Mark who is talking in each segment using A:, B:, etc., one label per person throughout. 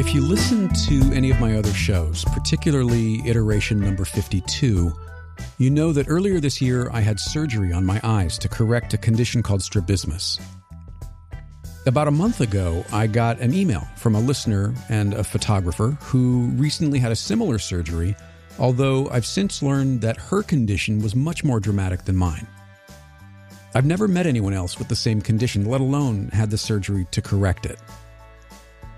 A: If you listen to any of my other shows, particularly iteration number 52, you know that earlier this year I had surgery on my eyes to correct a condition called strabismus. About a month ago, I got an email from a listener and a photographer who recently had a similar surgery, although I've since learned that her condition was much more dramatic than mine. I've never met anyone else with the same condition, let alone had the surgery to correct it.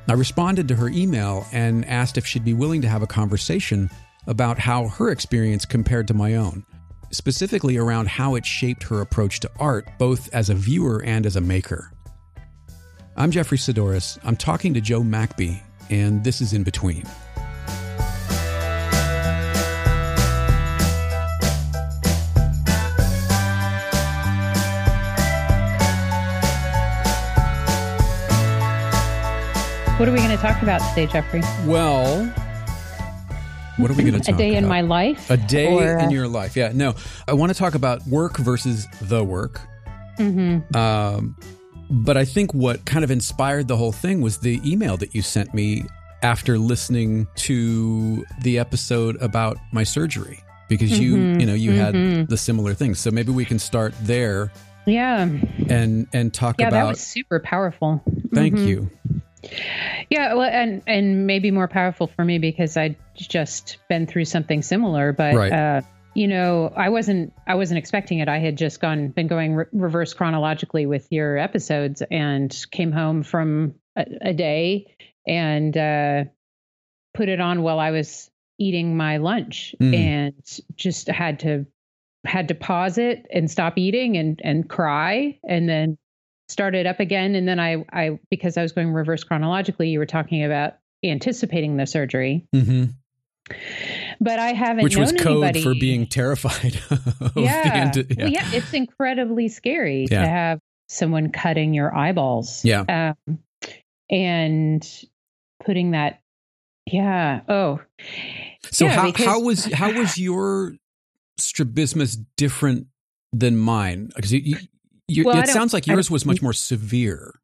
A: I responded to her email and asked if she'd be willing to have a conversation about how her experience compared to my own, specifically around how it shaped her approach to art, both as a viewer and as a maker. I'm Jeffery Saddoris. I'm talking to Jo Mackby, and this is In Between.
B: What are we going to talk about today, Jeffery?
A: Well, what are we going to talk about?
B: A day
A: about?
B: in my life?
A: A day
B: Or,
A: in
B: uh,
A: your life. Yeah, no. I want to talk about work versus the work.
B: Mhm.
A: Um, but I think what kind of inspired the whole thing was the email that you sent me after listening to the episode about my surgery because you
B: Mhm,
A: you know you had
B: mhm.
A: the similar things. So maybe we can start there
B: Yeah.
A: and and talk about
B: Yeah, that was super powerful.
A: thank
B: Mhm.
A: you.
B: Yeah, well, and and maybe more powerful for me because I'd just been through something similar. But
A: Right.
B: uh, you know, I wasn't I wasn't expecting it. I had just gone been going re- reverse chronologically with your episodes and came home from a, a day and uh, put it on while I was eating my lunch
A: Mm.
B: and just had to had to pause it and stop eating and and cry and then start it up again and then I I because I was going reverse chronologically you were talking about anticipating the surgery
A: hmm
B: but I haven't
A: Which was code
B: anybody
A: for being terrified of the
B: yeah.
A: end. Yeah.
B: Well, yeah it's incredibly scary
A: Yeah.
B: to have someone cutting your eyeballs
A: Yeah.
B: um, and putting that yeah oh
A: So
B: Yeah,
A: how
B: because-
A: how was how was your strabismus different than mine? Because you, you,
B: Well,
A: it sounds like yours was much more severe.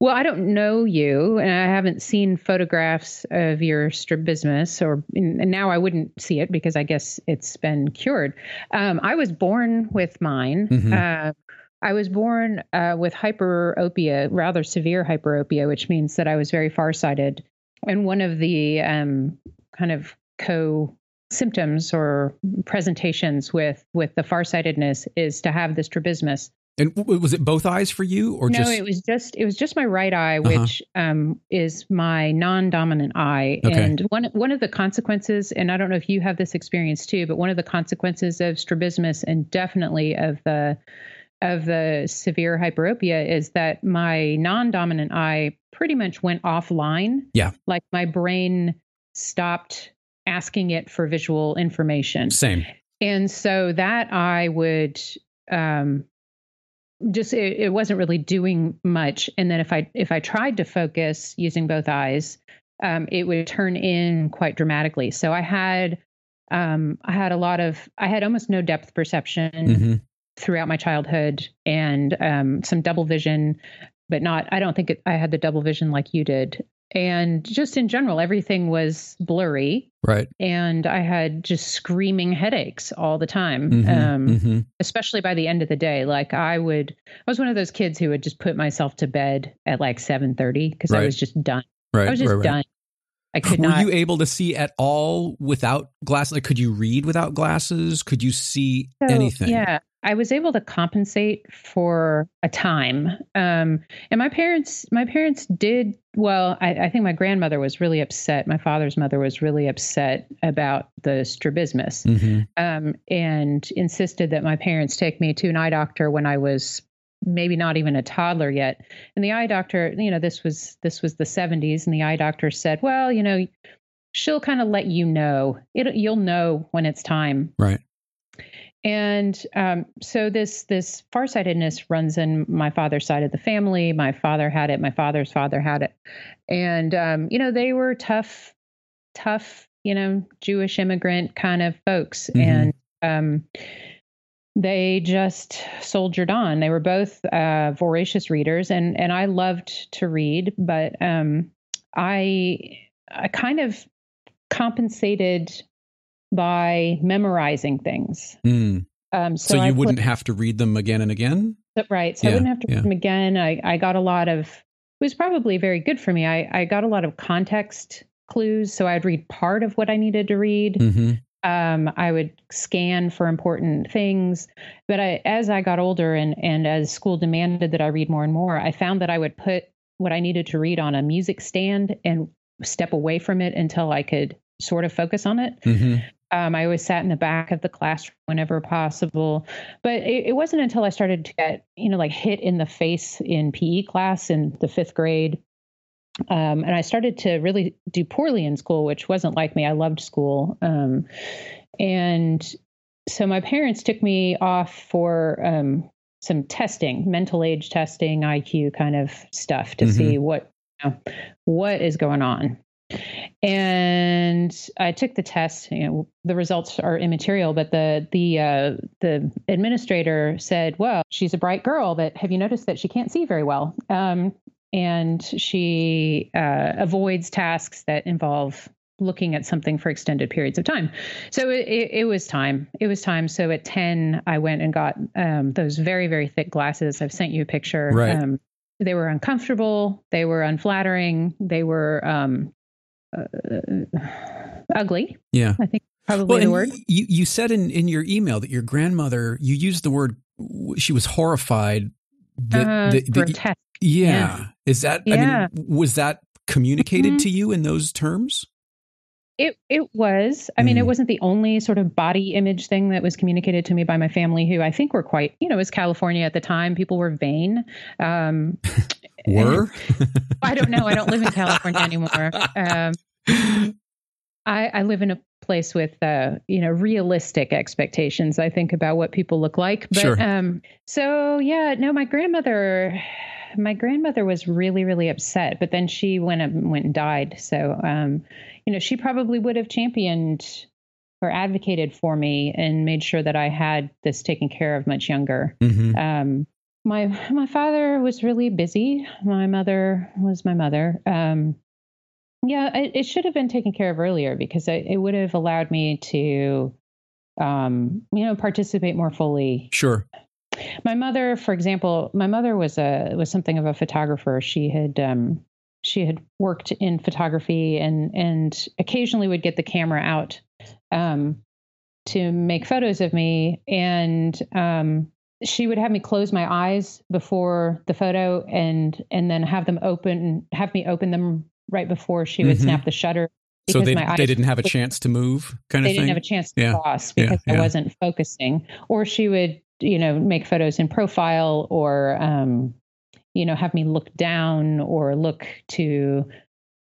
B: Well, I don't know you, and I haven't seen photographs of your strabismus, or and now I wouldn't see it because I guess it's been cured. Um, I was born with mine.
A: Mhm.
B: Uh, I was born uh, with hyperopia, rather severe hyperopia, which means that I was very farsighted. And one of the um, kind of co symptoms or presentations with with the farsightedness is to have the strabismus.
A: And was it both eyes for you, or
B: no,
A: just
B: it was just it was just my right eye,
A: Uh-huh.
B: which um, is my non-dominant eye.
A: Okay.
B: And one one of the consequences, and I don't know if you have this experience too, but one of the consequences of strabismus and definitely of the of the severe hyperopia is that my non-dominant eye pretty much went offline.
A: Yeah.
B: like my brain stopped asking it for visual information.
A: same?
B: And so that I would um, just it, it wasn't really doing much. And then if I if I tried to focus using both eyes, um, it would turn in quite dramatically. So I had um, I had a lot of I had almost no depth perception
A: hmm
B: throughout my childhood and um, some double vision, but not. I don't think it, I had the double vision like you did. And just in general, everything was blurry
A: Right.
B: and I had just screaming headaches all the time.
A: Mhm,
B: Um,
A: mhm.
B: especially by the end of the day. Like I would, I was one of those kids who would just put myself to bed at like seven thirty because I was just done.
A: Right.
B: I was just
A: right, right.
B: done. I could
A: Were
B: not.
A: you able to see at all without glasses? Like, could you read without glasses? Could you see
B: So,
A: anything?
B: Yeah, I was able to compensate for a time. Um, and my parents, my parents did well. I, I think my grandmother was really upset. My father's mother was really upset about the strabismus.
A: hmm
B: um, and insisted that my parents take me to an eye doctor when I was maybe not even a toddler yet. And the eye doctor, you know, this was this was the 70s, and the eye doctor said, "Well, you know, she'll kind of let you know. It you'll know when it's time."
A: Right.
B: And um, so this this farsightedness runs in my father's side of the family. My father had it. My father's father had it, and um, you know they were tough, tough, you know, Jewish immigrant kind of folks,
A: Mhm.
B: and um, they just soldiered on. They were both uh, voracious readers, and and I loved to read, but um, I I kind of compensated by memorizing things.
A: Mm. Um, so, so, you I wouldn't put, have to read them again and again?
B: Right. So yeah, I wouldn't have to read yeah. them again. I, I got a lot of, it was probably very good for me. I, I got a lot of context clues. So I'd read part of what I needed to read. Mm-hmm. Um, I would scan for important things. But I, as I got older and, and as school demanded that I read more and more, I found that I would put what I needed to read on a music stand and step away from it until I could sort of focus on it. Mm-hmm. Um, I always sat in the back of the classroom whenever possible. But it, it, wasn't until I started to get, you know, like hit in the face in PE class in the fifth grade. Um, and I started to really do poorly in school, which wasn't like me. I loved school. Um, and so my parents took me off for um, some testing, mental age testing, IQ kind of stuff to mm-hmm. see what you know, what is going on. And I took the test. You know, the results are immaterial, but the the uh, the administrator said, "Well, she's a bright girl, but have you noticed that she can't see very well?" Um, and she uh, avoids tasks that involve looking at something for extended periods of time. So it, it, it, was time. It was time. So at 10, I went and got um, those very, very thick glasses. I've sent you a picture.
A: Right. Um,
B: they were uncomfortable. They were unflattering. They were um, uh, ugly.
A: Yeah.
B: I think probably well, the word.
A: You, you said in, in your email that your grandmother, you used the word, she was horrified. That,
B: uh,
A: that,
B: grotesque.
A: Yeah. yeah. Is that, yeah. I mean, was that communicated mm-hmm. to you in those terms?
B: It it was. I mean, it mm. wasn't the only sort of body image thing that was communicated to me by my family, who I think were quite, you know, it was California at the time. People were vain. Um,
A: were?
B: I don't know. I don't live in California anymore. Um, I, I live in a place with uh, you know realistic expectations. I think about what people look like. But
A: sure.
B: um, so yeah, no, my grandmother my grandmother was really really upset but then she went and went and died. So um, you know she probably would have championed or advocated for me and made sure that i had this taken care of much younger. Mm-hmm. um, my my father was really busy. My mother was my mother. Um, yeah it, it, should have been taken care of earlier because it, it would have allowed me to um, you know participate more fully
A: sure
B: my mother, for example, my mother was a was something of a photographer. She had um, she had worked in photography and and occasionally would get the camera out um, to make photos of me. And um, she would have me close my eyes before the photo and and then have them open, have me open them right before she would mm-hmm. snap the shutter.
A: So they, they didn't have a chance to move, kind
B: of
A: thing.
B: They didn't have a chance to yeah. cross because yeah, yeah. I wasn't focusing. Or she would you know, make photos in profile or, um, you know, have me look down or look to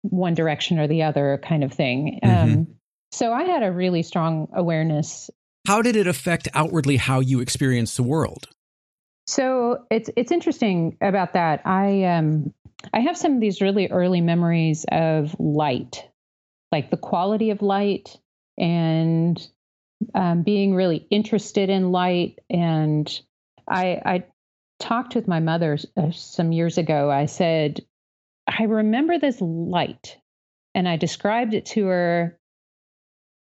B: one direction or the other kind of thing. Mm-hmm. Um, so I had a really strong awareness.
A: How did it affect outwardly how you experience the world?
B: So it's it's interesting about that. I um I have some of these really early memories of light, like the quality of light and um, being really interested in light. And I, I talked with my mother uh, some years ago. I said, I remember this light, and I described it to her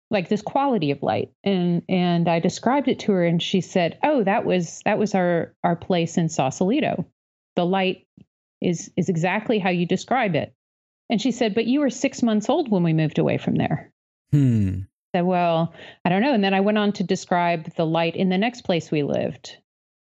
B: like this quality of light and and I described it to her and she said, "Oh, that was that was our our place in Sausalito. The light is is exactly how you describe it." And she said, "But you were 6 months old when we moved away from there."
A: Hmm
B: Well, I don't know. And then I went on to describe the light in the next place we lived,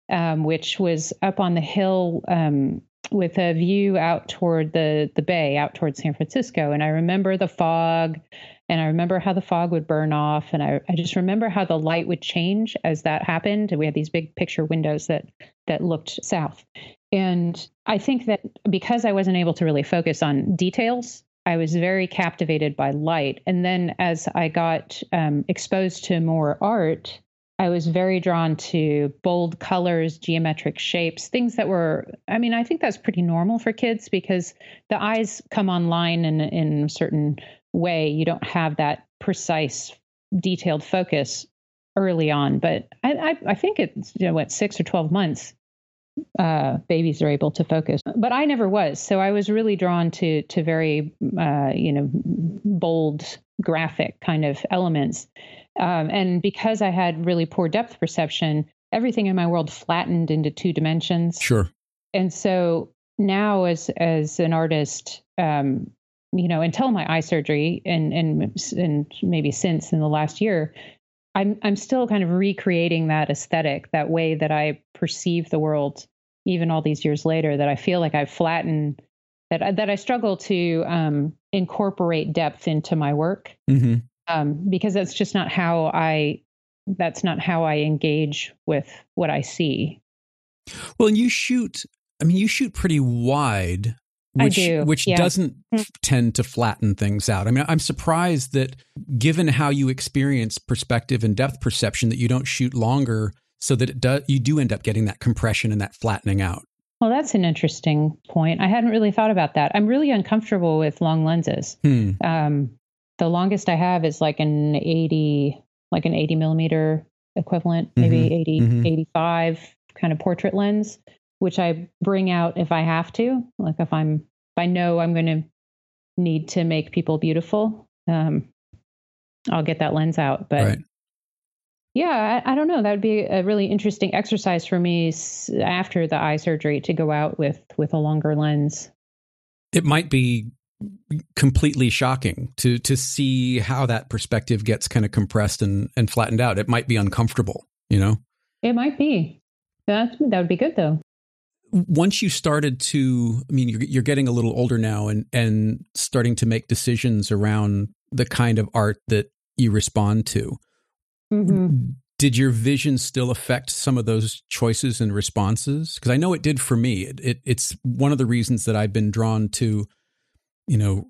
B: um, which was up on the hill um, with a view out toward the, the bay, out toward San Francisco. And I remember the fog and I remember how the fog would burn off. And I, I just remember how the light would change as that happened. And we had these big picture windows that that looked south. And I think that because I wasn't able to really focus on details I was very captivated by light. And then as I got um, exposed to more art, I was very drawn to bold colors, geometric shapes, things that were, I mean, I think that's pretty normal for kids because the eyes come online in, in a certain way. You don't have that precise, detailed focus early on. But I, I, I think it's, you know, what, six or 12 months, uh, babies are able to focus. But I never was, so I was really drawn to to very uh, you know bold, graphic kind of elements. Um, and because I had really poor depth perception, everything in my world flattened into two dimensions.
A: Sure.
B: And so now, as as an artist, um, you know, until my eye surgery, and and and maybe since in the last year, I'm I'm still kind of recreating that aesthetic, that way that I perceive the world, even all these years later. That I feel like I've flattened, that I, that I struggle to um, incorporate depth into my work,
A: Mm-hmm.
B: um, because that's just not how I. That's not how I engage with what I see.
A: Well, and you shoot. I mean, you shoot pretty wide,
B: I
A: which
B: do,
A: which
B: yeah.
A: doesn't
B: Mm.
A: tend to flatten things out. I mean, I'm surprised that, given how you experience perspective and depth perception, that you don't shoot longer, so that it does. You do end up getting that compression and that flattening out.
B: Well, that's an interesting point. I hadn't really thought about that. I'm really uncomfortable with long lenses.
A: Hmm.
B: Um, the longest I have is like an 80, like an 80 millimeter equivalent, maybe
A: Mhm,
B: 80,
A: mhm.
B: 85 kind of portrait lens, which I bring out if I have to. Like if I'm, if I know I'm going to need to make people beautiful, um, I'll get that lens out. But
A: right.
B: yeah, I, I don't know. That would be a really interesting exercise for me s- after the eye surgery to go out with with a longer lens.
A: It might be completely shocking to to see how that perspective gets kind of compressed and and flattened out. It might be uncomfortable. You know.
B: It might be. That that would be good though.
A: Once you started to i mean you're, you're getting a little older now and and starting to make decisions around the kind of art that you respond to
B: hmm
A: did your vision still affect some of those choices and responses because i know it did for me it, it it's one of the reasons that i've been drawn to you know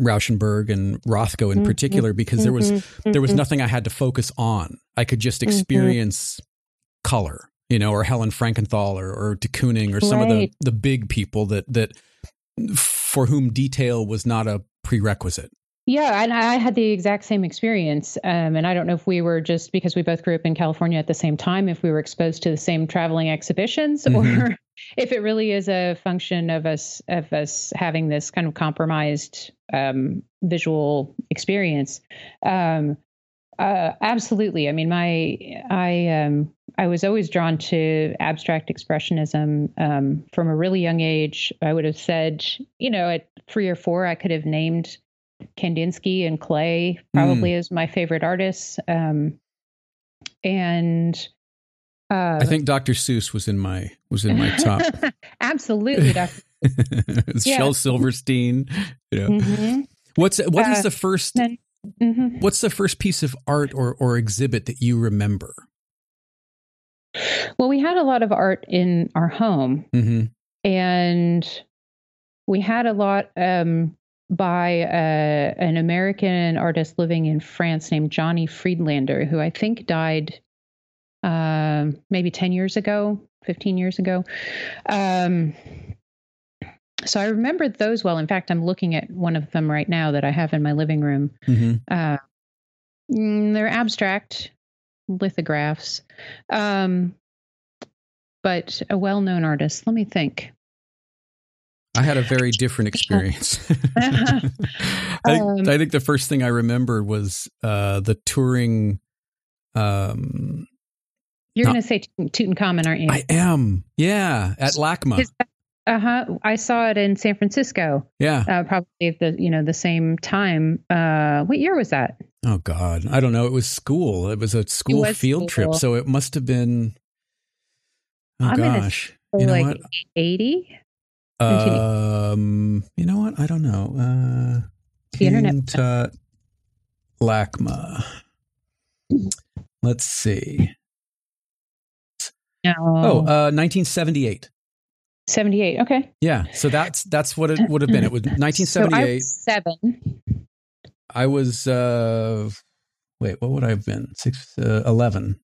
A: rauschenberg and rothko in
B: Mhm.
A: particular because there was there was
B: Mhm.
A: nothing I had to focus on. I could just
B: Mhm.
A: experience color, you know, or Helen Frankenthal or, or de Kooning or some of the, the big people that that for whom detail was not a prerequisite.
B: Yeah, and I had the exact same experience. Um, and I don't know if we were just because we both grew up in California at the same time, if we were exposed to the same traveling exhibitions,
A: Mhm.
B: or if it really is a function of us of us having this kind of compromised um, visual experience. Um, uh, absolutely. I mean, my I um, I was always drawn to abstract expressionism um, from a really young age. I would have said, you know, at three or four, I could have named Kandinsky and Klee probably as my favorite artists. Um, and uh,
A: I think Dr. Seuss was in my was in my top.
B: absolutely. Dr. Yeah.
A: Shel Silverstein. You know.
B: Mhm.
A: What's what is
B: Uh,
A: the first
B: then- Mhm.
A: what's the first piece of art or or exhibit that you remember?
B: Well, we had a lot of art in our home,
A: hmm
B: and we had a lot um, by uh, an American artist living in France named Johnny Friedlaender, who I think died um, maybe 10 years ago, 15 years ago. Um, so I remember those well. In fact, I'm looking at one of them right now that I have in my living room.
A: hmm
B: Uh, mm, they're abstract lithographs, um, but a well-known artist. Let me think.
A: I had a very different experience. I, think,
B: Um,
A: I think the first thing I remember was uh, the touring. Um,
B: You're going to say Tut- Tutankhamun, aren't you?
A: I am, yeah, at LACMA.
B: Uh huh. I saw it in San Francisco,
A: Yeah.
B: uh, probably at the you know the same time. Uh, what year was that?
A: Oh God, I don't know. It was school. It was a school
B: was
A: field trip, so it must have been. Oh
B: I'm gonna
A: gosh, you know
B: like
A: what?
B: eighty.
A: Um, you know what? I don't know. Uh,
B: The internet-
A: Tut LACMA. Let's see.
B: No.
A: Oh, uh, 1978.
B: 78. Okay.
A: Yeah, so that's that's what it would have been. It was
B: So I
A: 1978.
B: was seven.
A: I was uh wait, what would I have been? 6 uh, 11.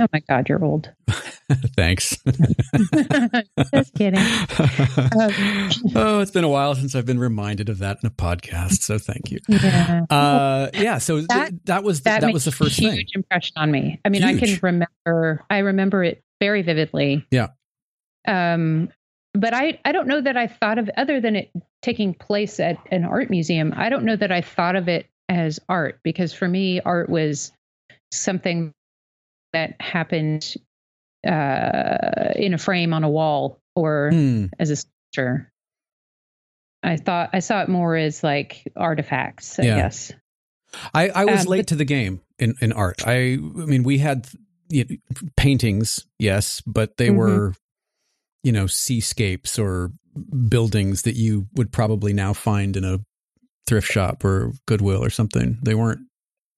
B: Oh my God, you're old.
A: Thanks.
B: Just kidding.
A: oh, it's been a while since I've been reminded of that in a podcast, so thank you.
B: Yeah.
A: Uh yeah, so th-
B: That-
A: that, was that,
B: that
A: was the first
B: huge
A: thing.
B: impression on me. I mean, I can remember. I remember it very vividly.
A: Yeah.
B: Um, but I, I don't know that I thought of other than it taking place at an art museum. I don't know that I thought of it as art because for me, art was something that happened uh, in a frame on a wall or
A: Mm.
B: as a sculpture. I thought I saw it more as like artifacts, I
A: Yeah.
B: guess.
A: I, I was
B: Um,
A: late
B: but-
A: to the game in, in art. I, I mean, we had you know, paintings, yes, but they
B: Mhm.
A: were, you know, seascapes or buildings that you would probably now find in a thrift shop or Goodwill or something. They weren't.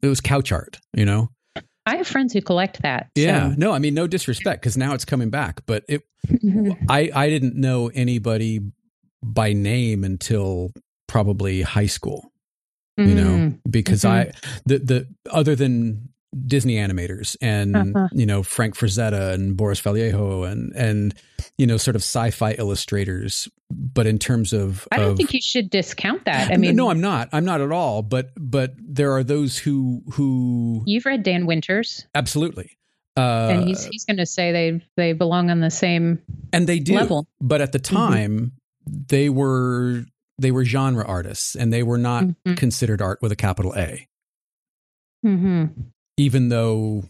A: It was couch art, you know.
B: I have friends who collect that. so-
A: Yeah. No, I mean, no disrespect, because now it's coming back. But it. I, I didn't know anybody by name until probably high school. you know
B: Mm.
A: because
B: Mhm.
A: i the the other than disney animators and
B: Uh-huh.
A: you know frank frazetta and boris vallejo and and you know sort of sci-fi illustrators but in terms of
B: I don't
A: of,
B: think you should discount that. I mean,
A: no i'm not i'm not at all but but there are those who who
B: you've read Dan Winters,
A: absolutely uh
B: and he's he's going to say they they belong on the same
A: and they do
B: level.
A: but at the
B: Mm-hmm.
A: time they were they were genre artists and they were not
B: Mhm.
A: considered art with a capital a
B: hmm
A: even though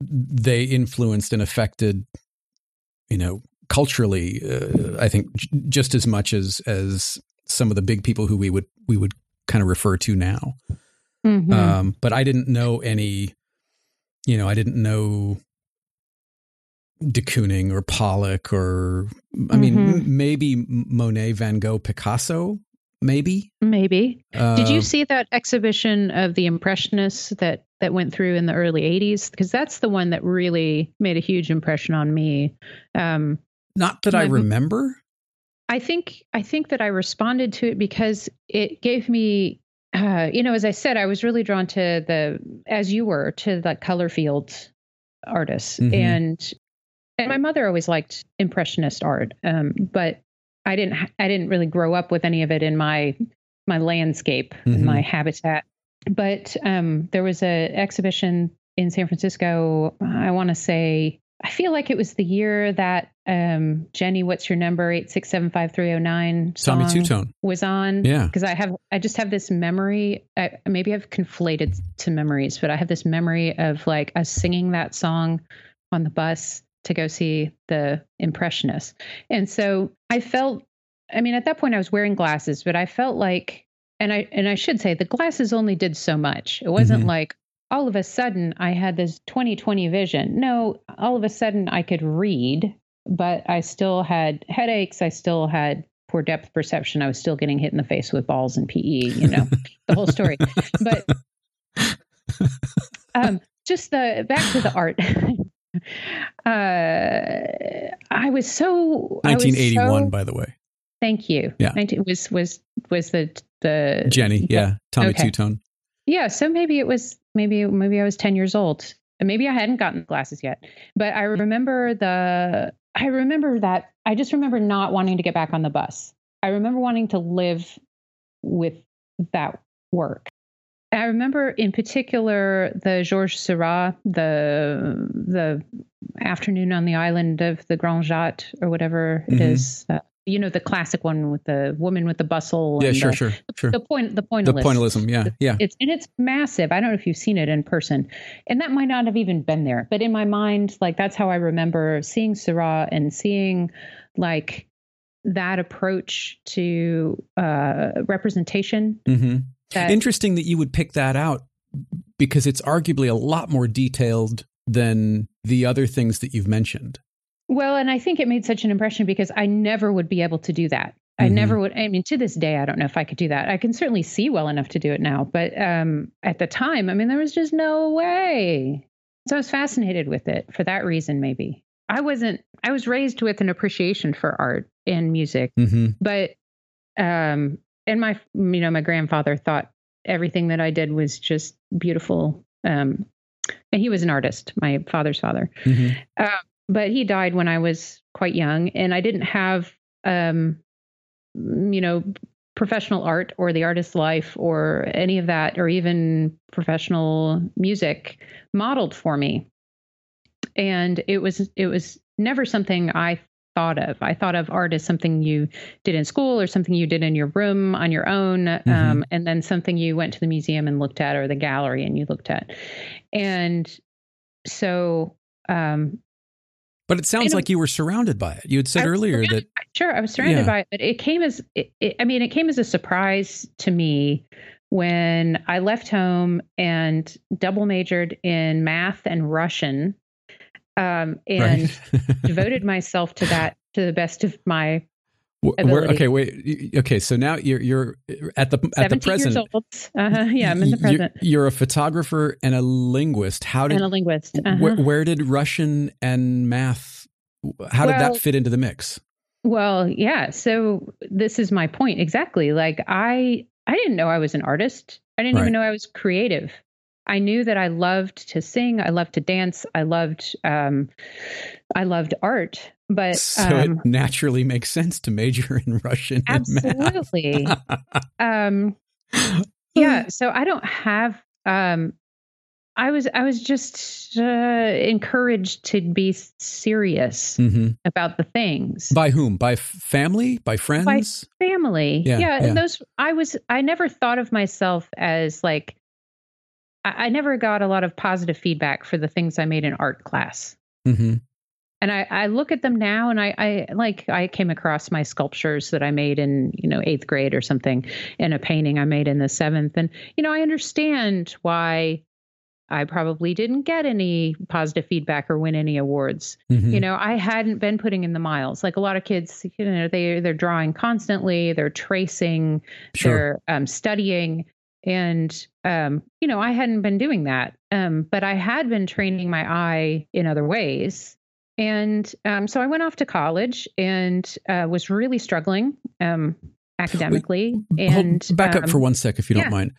A: they influenced and affected, you know, culturally, uh, I think j- just as much as as some of the big people who we would we would kind of refer to now.
B: hmm
A: Um, but I didn't know any, you know, I didn't know de Kooning or Pollock or I mean
B: Mhm.
A: m- maybe Monet, Van Gogh, Picasso, maybe.
B: Maybe.
A: Uh,
B: Did you see that exhibition of the Impressionists that that went through in the early '80s? Because that's the one that really made a huge impression on me. Um,
A: Not that I remember.
B: I think I think that I responded to it because it gave me, uh, you know, as I said, I was really drawn to the, as you were, to the color field artists,
A: Mhm.
B: and and my mother always liked impressionist art, um, but I didn't I didn't really grow up with any of it in my my landscape,
A: Mhm.
B: my habitat. But um, there was a exhibition in San Francisco. I want to say I feel like it was the year that um, Jenny, what's your number? Eight six seven five three zero nine.
A: Tommy Tutone.
B: was on.
A: Yeah.
B: because I have I just have this memory. I, maybe I've conflated to memories, but I have this memory of like us singing that song on the bus to go see the Impressionists, and so I felt. I mean, at that point, I was wearing glasses, but I felt like, and I and I should say, the glasses only did so much. It wasn't
A: Mhm.
B: like all of a sudden I had this 20/20 vision. No, all of a sudden I could read, but I still had headaches. I still had poor depth perception. I was still getting hit in the face with balls in PE, you know, the whole story. But um, just the back to the art. uh, I was so I was
A: 1981,
B: so-
A: by the way.
B: Thank you.
A: Yeah.
B: 19, was was was the the
A: Jenny, yeah, Tommy
B: Okay.
A: Tutone.
B: yeah, so maybe it was maybe maybe I was 10 years old. Maybe I hadn't gotten glasses yet. But I remember the I remember that I just remember not wanting to get back on the bus. I remember wanting to live with that work. I remember in particular the Georges Seurat, the the afternoon on the island of the Grande Jatte or whatever it
A: Mhm.
B: is. Uh, you know the classic one with the woman with the bustle.
A: Yeah,
B: and
A: sure,
B: the,
A: sure, sure.
B: The point, the
A: The pointillism, yeah, yeah.
B: It's and it's massive. I don't know if you've seen it in person, and that might not have even been there. But in my mind, like that's how I remember seeing Seurat and seeing like that approach to uh, representation.
A: hmm
B: That
A: Interesting that you would pick that out because it's arguably a lot more detailed than the other things that you've mentioned.
B: well, and I think it made such an impression because I never would be able to do that. I
A: Mhm.
B: never would. I mean, to this day, I don't know if I could do that. I can certainly see well enough to do it now, but um, at the time, I mean, there was just no way. So I was fascinated with it for that reason, maybe. I wasn't, I was raised with an appreciation for art and music,
A: hmm
B: but, um, and my, you know, my grandfather thought everything that I did was just beautiful. Um, and he was an artist, my father's father.
A: hmm
B: Uh, but he died when I was quite young, and I didn't have, um, you know, professional art or the artist's life or any of that, or even professional music modeled for me. And it was it was never something I thought of. I thought of art as something you did in school or something you did in your room on your own, mm-hmm. um, and then something you went to the museum and looked at or the gallery and you looked at. And so, um,
A: but it sounds like you were surrounded by it. You had said earlier that
B: sure I was surrounded yeah. by it, but it came as it, it, I mean, it came as a surprise to me when I left home and double majored in math and Russian um, and right. devoted myself to that to the best of my
A: where, okay, wait. Okay, so now you're you're at the at the present.
B: Uh-huh, yeah, I'm in the present.
A: You're, you're, a photographer and a linguist. How did
B: and a linguist?
A: Uh-huh. Where, where, did Russian and math? How did well, that fit into the mix?
B: Well, yeah. So this is my point exactly. Like I I didn't know I was an artist. I didn't right. even know I was creative. I knew that I loved to sing, I loved to dance, I loved um, I loved art. But
A: so um, it naturally makes sense to major in Russian.
B: Absolutely. um, yeah. So I don't have. Um, I was I was just uh, encouraged to be serious mm-hmm. about the things.
A: By whom? By family? By friends?
B: By family. Yeah, yeah, And those I was I never thought of myself as like I, I never got a lot of positive feedback for the things I made in art class. Mm-hmm. And I, I look at them now and I, I like I came across my sculptures that I made in, you know, eighth grade or something in a painting I made in the seventh. And, you know, I understand why I probably didn't get any positive feedback or win any awards. Mm-hmm. You know, I hadn't been putting in the miles. Like a lot of kids, you know, they they're drawing constantly, they're tracing, sure. they're um, studying, and, um, you know, I hadn't been doing that. Um, but I had been training my eye in other ways. And um, so I went off to college and uh, was really struggling um, academically. Wait, and
A: hold, back up for um, one sec, if you
B: yeah.
A: don't mind.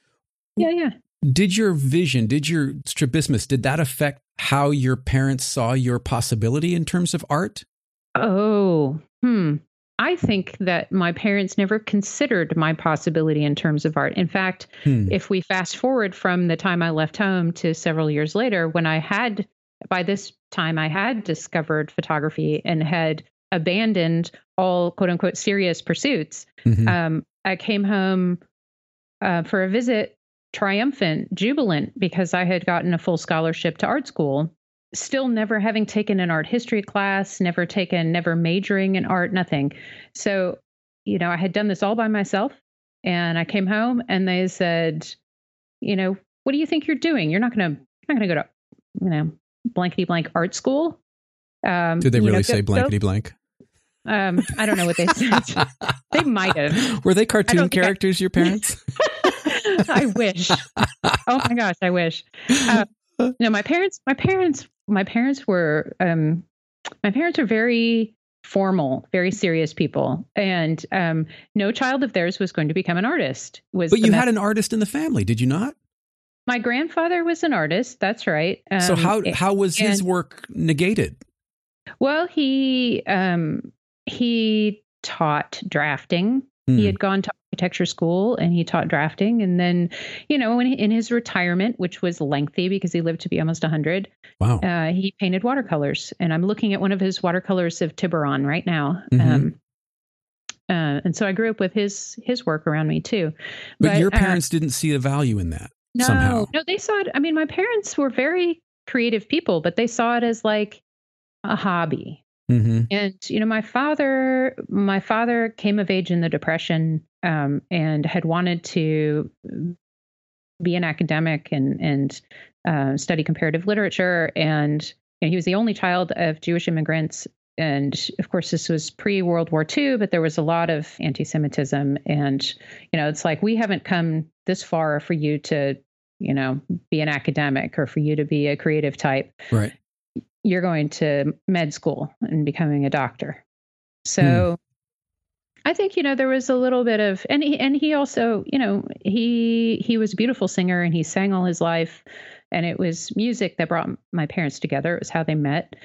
B: Yeah, yeah.
A: Did your vision, did your strabismus, did that affect how your parents saw your possibility in terms of art?
B: Oh, hmm. I think that my parents never considered my possibility in terms of art. In fact, hmm. if we fast forward from the time I left home to several years later, when I had, by this time, I had discovered photography and had abandoned all quote unquote serious pursuits, mm-hmm. um, I came home uh, for a visit triumphant, jubilant, because I had gotten a full scholarship to art school still never having taken an art history class, never taken, never majoring in art, nothing. So, you know, I had done this all by myself. And I came home and they said, you know, what do you think you're doing? You're not going to, not going to go to, you know, blankety blank art school.
A: Um, Did they really know, say blankety blank?
B: Um, I don't know what they said. they might have.
A: Were they cartoon characters, I... your parents?
B: I wish. Oh my gosh, I wish. Uh, no, my parents, my parents my parents were um, my parents are very formal, very serious people, and um, no child of theirs was going to become an artist. Was
A: but you had an artist in the family, did you not?
B: My grandfather was an artist. That's right.
A: Um, so how how was and, his work negated?
B: Well, he um, he taught drafting. Mm. He hmm. had gone to architecture school and he taught drafting. And then, you know, in, in his retirement, which was lengthy because he lived to be almost 100,
A: wow.
B: Uh, he painted watercolors. And I'm looking at one of his watercolors of Tiburon right now. Mm-hmm. Um, uh, and so I grew up with his his work around me too.
A: But, but your uh, parents uh, didn't see the value in that
B: no,
A: somehow.
B: No, they saw it. I mean, my parents were very creative people, but they saw it as like a hobby. Mm-hmm. And you know, my father, my father came of age in the Depression um, and had wanted to be an academic and and uh, study comparative literature. And you know, he was the only child of Jewish immigrants. And of course, this was pre World War II, but there was a lot of anti Semitism. And, you know, it's like we haven't come this far for you to, you know, be an academic or for you to be a creative type.
A: Right
B: you're going to med school and becoming a doctor. So hmm. I think you know there was a little bit of and he and he also you know he he was a beautiful singer and he sang all his life and it was music that brought my parents together. It was how they met.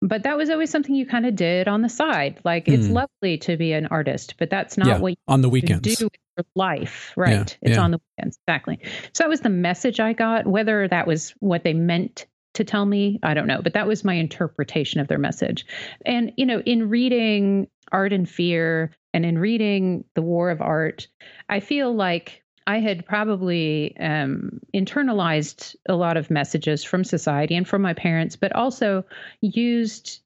B: But that was always something you kind of did on the side. Like hmm. it's lovely to be an artist, but that's not
A: yeah,
B: what you
A: on the weekends
B: do with your life, right? Yeah, it's yeah. on the weekends, exactly. So that was the message I got. Whether that was what they meant to tell me. I don't know, but that was my interpretation of their message. And, you know, in reading Art and Fear and in reading The War of Art, I feel like I had probably um, internalized a lot of messages from society and from my parents, but also used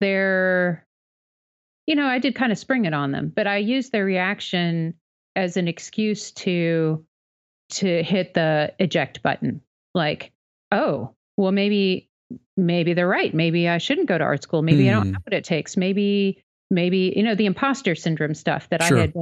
B: their, you know, I did kind of spring it on them, but I used their reaction as an excuse to to hit the eject button. Like, oh, well, maybe maybe they're right. Maybe I shouldn't go to art school. Maybe I don't hmm. have what it takes. Maybe maybe you know the imposter syndrome stuff that sure. I had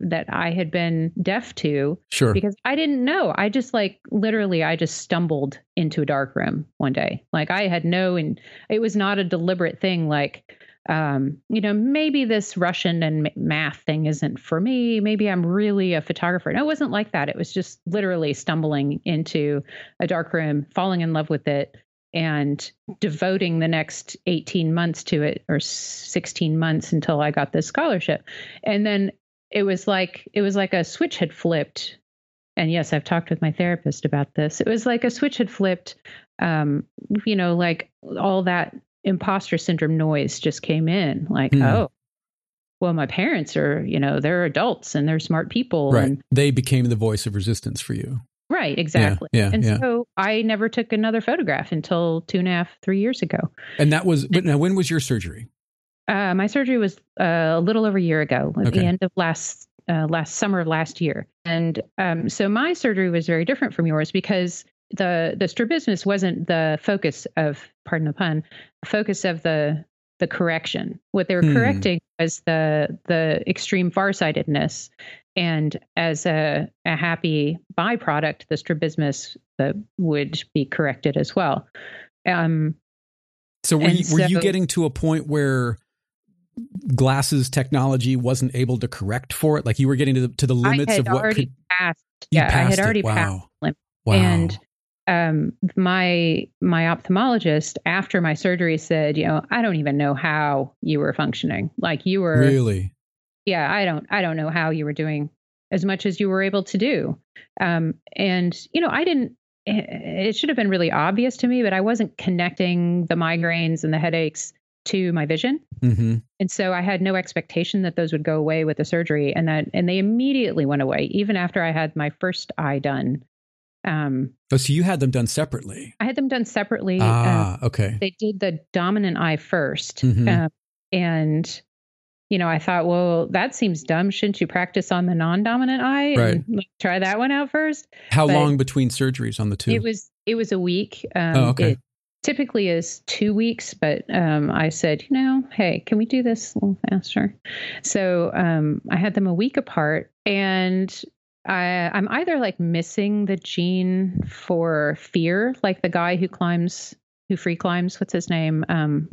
B: that I had been deaf to
A: sure
B: because I didn't know I just like literally I just stumbled into a dark room one day like I had no and it was not a deliberate thing like um, you know maybe this Russian and math thing isn't for me maybe I'm really a photographer no it wasn't like that it was just literally stumbling into a dark room falling in love with it and devoting the next 18 months to it or 16 months until I got this scholarship. And then it was like it was like a switch had flipped. And yes, I've talked with my therapist about this. It was like a switch had flipped. Um, you know, like all that imposter syndrome noise just came in. Like, mm. oh, well, my parents are, you know, they're adults and they're smart people.
A: Right.
B: And
A: they became the voice of resistance for you.
B: Right, exactly.
A: Yeah, yeah,
B: and
A: yeah.
B: so I never took another photograph until two and a half, three years ago.
A: And that was, but now when was your surgery?
B: Uh, my surgery was uh, a little over a year ago, at okay. the end of last uh, last summer of last year. And um, so my surgery was very different from yours because the the strabismus wasn't the focus of, pardon the pun, focus of the the correction. What they were hmm. correcting was the the extreme farsightedness and as a, a happy byproduct, the strabismus the, would be corrected as well. Um,
A: so were you, so, were you getting to a point where glasses technology wasn't able to correct for it? Like you were getting to the, to the limits of what could
B: passed. yeah, I had already.
A: Wow.
B: passed.
A: Wow.
B: And um, my my ophthalmologist after my surgery said, you know, I don't even know how you were functioning. Like you were
A: really
B: yeah, I don't I don't know how you were doing as much as you were able to do. Um, and you know, I didn't. It should have been really obvious to me, but I wasn't connecting the migraines and the headaches to my vision,
A: mm-hmm.
B: and so I had no expectation that those would go away with the surgery, and that and they immediately went away, even after I had my first eye done. Um,
A: oh, so you had them done separately?
B: I had them done separately.
A: Ah, uh, okay.
B: They did the dominant eye 1st
A: mm-hmm.
B: uh, and you know, I thought, well, that seems dumb. Shouldn't you practice on the non-dominant eye and
A: right.
B: try that one out first?
A: How but long between surgeries on the two?
B: It was it was a week. Um,
A: oh, okay.
B: It typically is two weeks, but um, I said, you know, hey, can we do this a little faster? So um, I had them a week apart, and I, I'm either like missing the gene for fear, like the guy who climbs, who free climbs. What's his name? Um,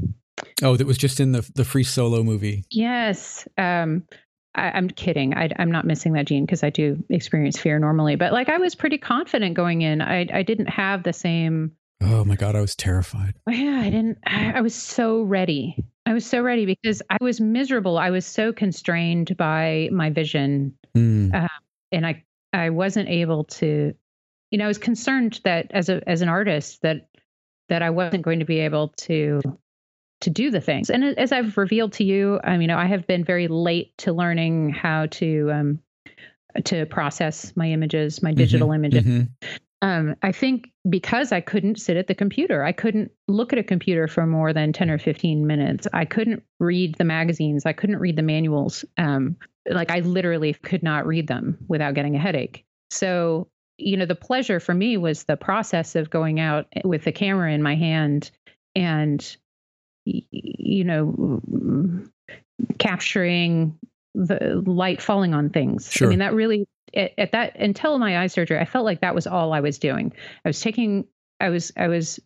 A: Oh, that was just in the the free solo movie.
B: Yes. Um, I, am kidding. I, am not missing that gene because I do experience fear normally. But like I was pretty confident going in. I I didn't have the same.
A: Oh my god, I was terrified.
B: Oh, yeah, I didn't. I, I was so ready. I was so ready because I was miserable. I was so constrained by my vision,
A: mm.
B: uh, and I I wasn't able to. You know, I was concerned that as a as an artist that that I wasn't going to be able to to do the things. And as I've revealed to you, I mean, I have been very late to learning how to um, to process my images, my mm-hmm. digital mm-hmm, images. Mm-hmm. Um, I think because I couldn't sit at the computer, I couldn't look at a computer for more than 10 or 15 minutes. I couldn't read the magazines. I couldn't read the manuals. Um, like I literally could not read them without getting a headache. So, you know, the pleasure for me was the process of going out with the camera in my hand and you know, capturing the light falling on things.
A: Sure.
B: I mean, that really, at, at, that, until my eye surgery, I felt like that was all I was doing. I was taking, I was, I was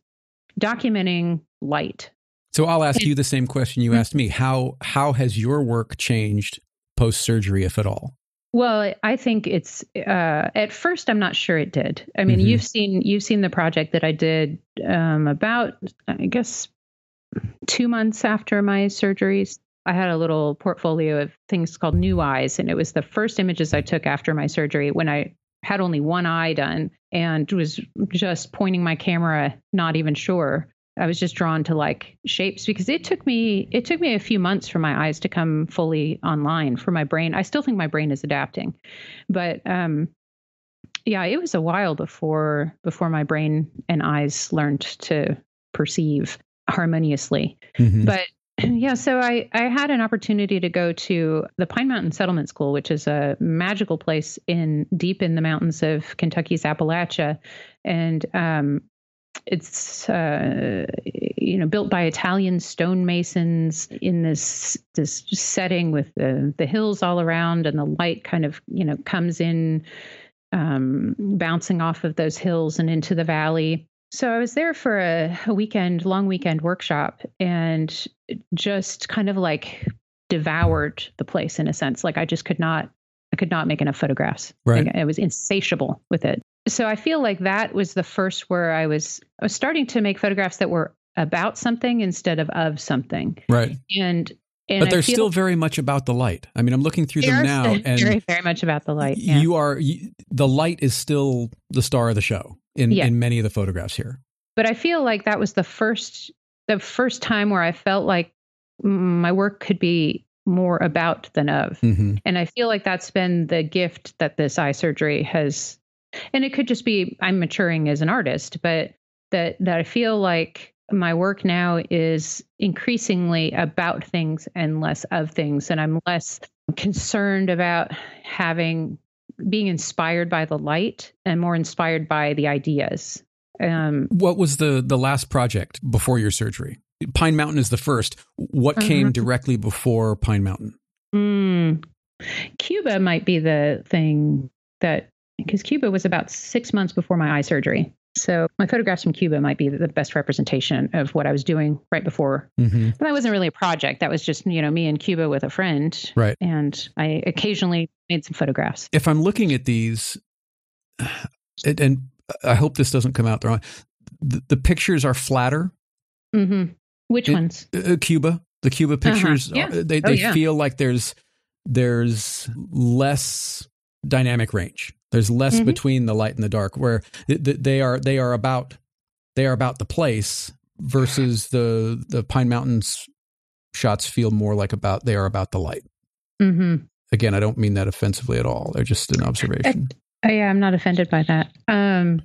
B: documenting light.
A: So I'll ask you the same question you mm-hmm. asked me. How, how has your work changed post surgery, if at all?
B: Well, I think it's uh, at first I'm not sure it did. I mean, mm-hmm. you've seen you've seen the project that I did um, about I guess two months after my surgeries, I had a little portfolio of things called New Eyes, and it was the first images I took after my surgery when I had only one eye done and was just pointing my camera, not even sure. I was just drawn to like shapes because it took me it took me a few months for my eyes to come fully online for my brain. I still think my brain is adapting. But um yeah, it was a while before before my brain and eyes learned to perceive harmoniously. Mm-hmm. But yeah, so I, I had an opportunity to go to the Pine Mountain Settlement School, which is a magical place in deep in the mountains of Kentucky's Appalachia, and um, it's uh, you know built by Italian stonemasons in this this setting with the the hills all around, and the light kind of you know comes in, um, bouncing off of those hills and into the valley. So I was there for a, a weekend, long weekend workshop, and just kind of like devoured the place in a sense. Like I just could not, I could not make enough photographs.
A: Right.
B: Like I was insatiable with it. So I feel like that was the first where I was, I was starting to make photographs that were about something instead of of something.
A: Right.
B: And
A: and but they're still very much about the light. I mean, I'm looking through them now, and
B: very, very much about the light. Yeah.
A: You are you, the light is still the star of the show in yeah. in many of the photographs here.
B: But I feel like that was the first the first time where I felt like my work could be more about than of, mm-hmm. and I feel like that's been the gift that this eye surgery has. And it could just be I'm maturing as an artist, but that that I feel like my work now is increasingly about things and less of things. And I'm less concerned about having being inspired by the light and more inspired by the ideas.
A: Um, what was the the last project before your surgery? Pine Mountain is the first. What uh-huh. came directly before Pine Mountain?
B: Mm, Cuba might be the thing that because Cuba was about six months before my eye surgery. So my photographs from Cuba might be the best representation of what I was doing right before. Mm-hmm. But that wasn't really a project. That was just, you know, me in Cuba with a friend.
A: Right.
B: And I occasionally made some photographs.
A: If I'm looking at these, and I hope this doesn't come out wrong, the, the pictures are flatter.
B: Mm-hmm. Which ones?
A: Uh, Cuba. The Cuba uh-huh. pictures, uh-huh. yeah. they, they oh, yeah. feel like there's there's less dynamic range. There's less mm-hmm. between the light and the dark, where they are they are about they are about the place versus the the Pine Mountains shots feel more like about they are about the light.
B: Mm-hmm.
A: Again, I don't mean that offensively at all. They're just an observation.
B: I, yeah, I'm not offended by that. Um,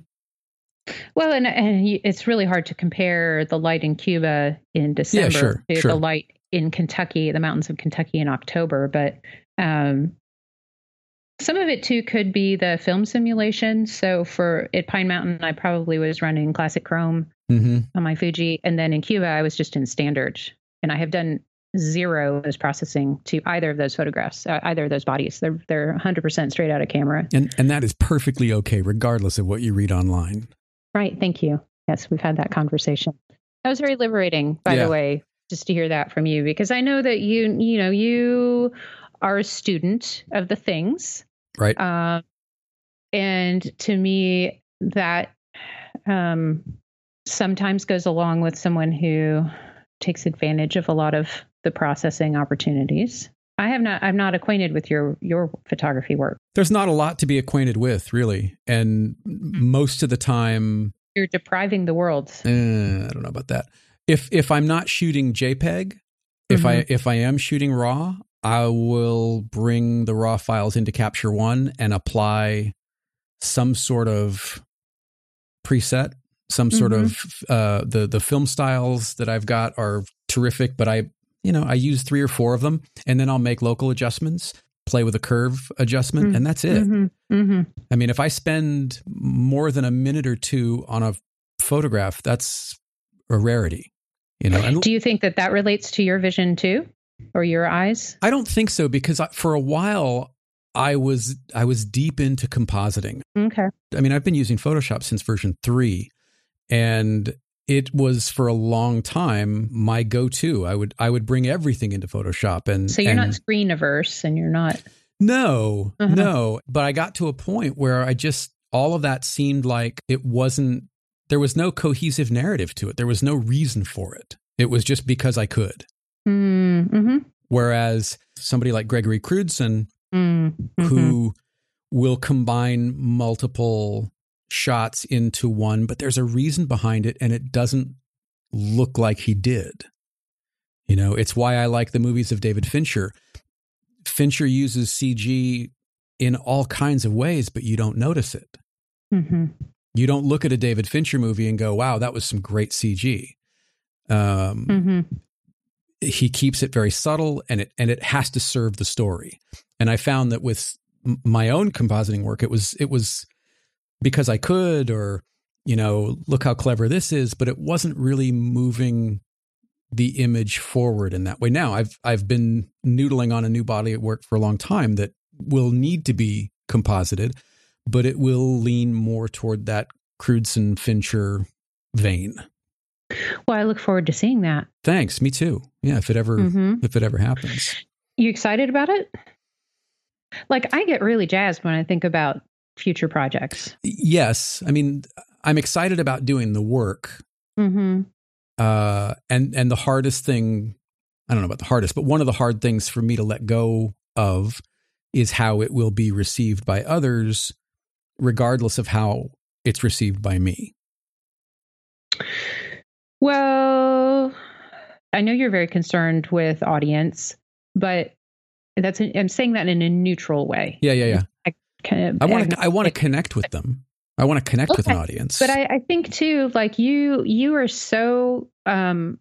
B: well, and and it's really hard to compare the light in Cuba in December
A: yeah, sure,
B: to
A: sure.
B: the light in Kentucky, the mountains of Kentucky in October. But um, some of it too could be the film simulation. So for at Pine Mountain, I probably was running classic chrome mm-hmm. on my Fuji, and then in Cuba, I was just in standard, and I have done zero post processing to either of those photographs, uh, either of those bodies. They're they're 100 percent straight out of camera,
A: and and that is perfectly okay, regardless of what you read online.
B: Right. Thank you. Yes, we've had that conversation. That was very liberating, by yeah. the way, just to hear that from you, because I know that you you know you are a student of the things
A: Right.
B: Um, and to me, that um, sometimes goes along with someone who takes advantage of a lot of the processing opportunities. I have not. I'm not acquainted with your your photography work.
A: There's not a lot to be acquainted with, really, and mm-hmm. most of the time,
B: you're depriving the world.
A: Eh, I don't know about that. If if I'm not shooting JPEG, if mm-hmm. I if I am shooting RAW, I will bring the raw files into Capture One and apply some sort of preset, some sort mm-hmm. of uh, the the film styles that I've got are terrific, but I you know I use three or four of them, and then I'll make local adjustments, play with a curve adjustment, mm-hmm. and that's it. Mm-hmm. mm-hmm. I mean, if I spend more than a minute or two on a photograph, that's a rarity. You know.
B: And, Do you think that that relates to your vision too? Or your eyes?
A: I don't think so because for a while I was I was deep into compositing.
B: Okay.
A: I mean, I've been using Photoshop since version 3 and it was for a long time my go-to. I would I would bring everything into Photoshop and
B: So you're
A: and,
B: not screen averse and you're not
A: No. Uh-huh. No, but I got to a point where I just all of that seemed like it wasn't there was no cohesive narrative to it. There was no reason for it. It was just because I could.
B: Mm-hmm.
A: Whereas somebody like Gregory Crewdson, mm-hmm. who will combine multiple shots into one, but there's a reason behind it and it doesn't look like he did. You know, it's why I like the movies of David Fincher. Fincher uses CG in all kinds of ways, but you don't notice it. Mm-hmm. You don't look at a David Fincher movie and go, wow, that was some great CG. Um, mm-hmm. He keeps it very subtle and it, and it has to serve the story. And I found that with my own compositing work, it was, it was because I could, or, you know, look how clever this is, but it wasn't really moving the image forward in that way. Now I've I've been noodling on a new body at work for a long time that will need to be composited, but it will lean more toward that Crewdson Fincher vein.
B: Well, I look forward to seeing that.
A: Thanks. Me too. Yeah, if it ever mm-hmm. if it ever happens.
B: You excited about it? Like I get really jazzed when I think about future projects.
A: Yes, I mean I'm excited about doing the work. Mm-hmm. Uh, and and the hardest thing, I don't know about the hardest, but one of the hard things for me to let go of is how it will be received by others, regardless of how it's received by me.
B: Well, I know you're very concerned with audience, but that's I'm saying that in a neutral way.
A: Yeah, yeah, yeah. I, kind of, I want to I want to connect with them. I want to connect okay. with an audience.
B: But I, I, think too, like you, you are so um,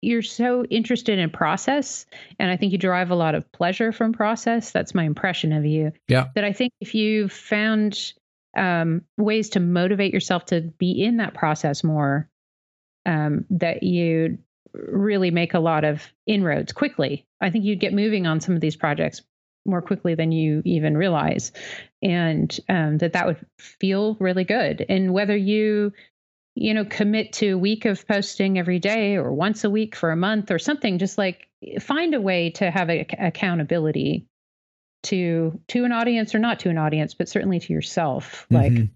B: you're so interested in process, and I think you derive a lot of pleasure from process. That's my impression of you.
A: Yeah.
B: That I think if you found um, ways to motivate yourself to be in that process more, um, that you really make a lot of inroads quickly. I think you'd get moving on some of these projects more quickly than you even realize and um, that that would feel really good and whether you you know commit to a week of posting every day or once a week for a month or something just like find a way to have a, accountability to to an audience or not to an audience but certainly to yourself mm-hmm. like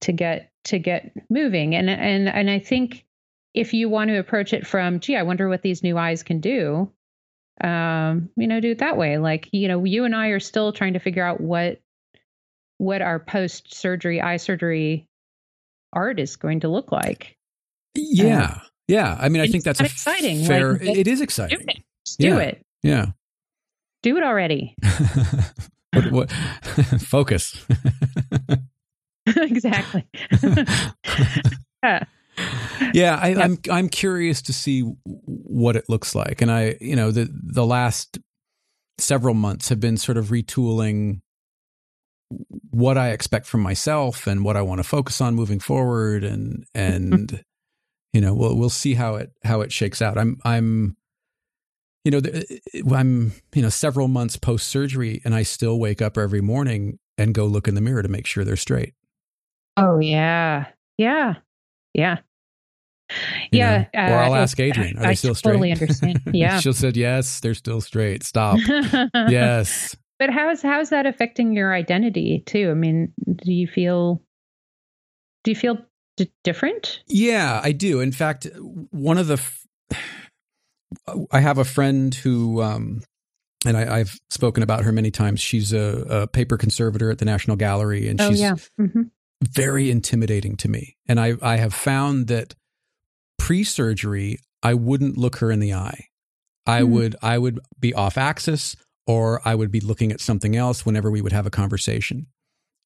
B: to get to get moving and and and I think if you want to approach it from gee I wonder what these new eyes can do um, you know, do it that way. Like, you know, you and I are still trying to figure out what what our post surgery eye surgery art is going to look like.
A: Yeah. Um, yeah. I mean, I think that's exciting. Fair, like, it is exciting. Do it.
B: do
A: yeah.
B: it.
A: Yeah.
B: Do it already.
A: what, what, focus.
B: exactly.
A: yeah yeah, I, am I'm, I'm curious to see what it looks like, and I you know the the last several months have been sort of retooling what I expect from myself and what I want to focus on moving forward, and mm-hmm. and you know we'll we'll see how it how it shakes out. I'm I'm you know uh, uh, I'm you know several months post surgery, and I still wake up every morning and go look in the mirror to make sure they're straight.
B: Oh yeah, yeah. Yeah. Yeah.
A: Uh, or I'll ask Adrian, are I, they still straight?
B: totally understand. Yeah.
A: She'll said, yes, they're still straight. Stop. yes.
B: But how's, how's that affecting your identity too? I mean, do you feel, do you feel d- different?
A: Yeah, I do. In fact, one of the, f- I have a friend who, um, and I, have spoken about her many times. She's a, a, paper conservator at the National Gallery, and oh, she's yeah. mm-hmm very intimidating to me. And I, I have found that pre surgery, I wouldn't look her in the eye. I mm. would I would be off axis or I would be looking at something else whenever we would have a conversation.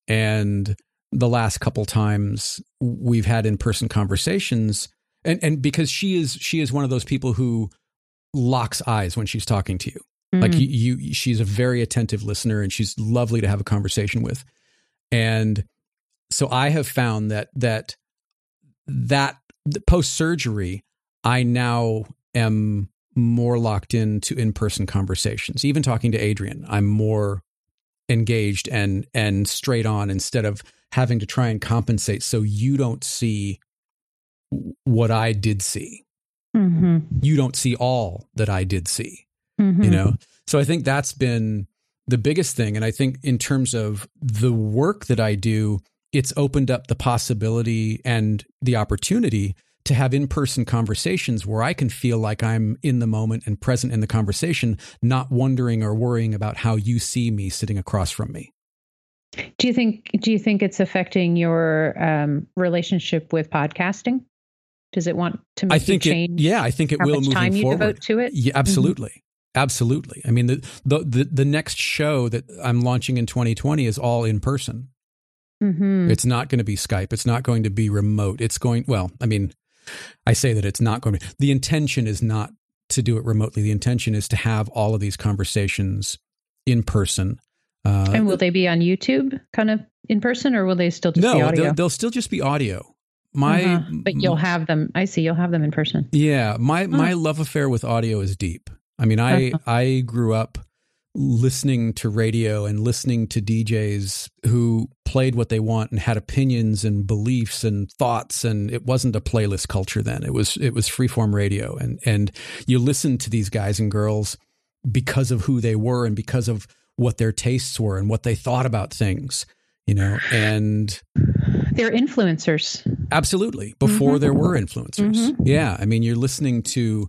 A: And the last couple times we've had in-person conversations and and because she is she is one of those people who locks eyes when she's talking to you. Mm. Like you, you she's a very attentive listener and she's lovely to have a conversation with. And so I have found that that that post surgery, I now am more locked into in person conversations. Even talking to Adrian, I'm more engaged and and straight on instead of having to try and compensate so you don't see what I did see. Mm-hmm. You don't see all that I did see. Mm-hmm. You know, so I think that's been the biggest thing. And I think in terms of the work that I do, it's opened up the possibility and the opportunity to have in person conversations where I can feel like I'm in the moment and present in the conversation, not wondering or worrying about how you see me sitting across from me.
B: Do you think do you think it's affecting your um, relationship with podcasting? Does it want to make
A: I think
B: you change?
A: It, yeah, I think it will
B: much time you
A: forward.
B: devote to it.
A: Yeah, absolutely.
B: Mm-hmm.
A: Absolutely. I mean, the, the the the next show that I'm launching in 2020 is all in person.
B: Mm-hmm.
A: It's not going to be Skype. It's not going to be remote. It's going well. I mean, I say that it's not going to. Be the intention is not to do it remotely. The intention is to have all of these conversations in person. Uh,
B: and will they be on YouTube, kind of in person, or will they still just be
A: no,
B: audio?
A: they'll, they'll still just be audio. My,
B: Uh-huh. But you'll have them. I see. You'll have them in person.
A: Yeah, my my love affair with audio is deep. I mean, I
B: Uh-huh.
A: I grew up listening to radio and listening to DJs who played what they want and had opinions and beliefs and thoughts and it wasn't a playlist culture then. It was it was freeform radio and and you listened to these guys and girls because of who they were and because of what their tastes were and what they thought about things, you know. And
B: They're influencers.
A: Absolutely. Before
B: Mhm.
A: there were influencers.
B: Mhm.
A: Yeah. I mean, you're listening to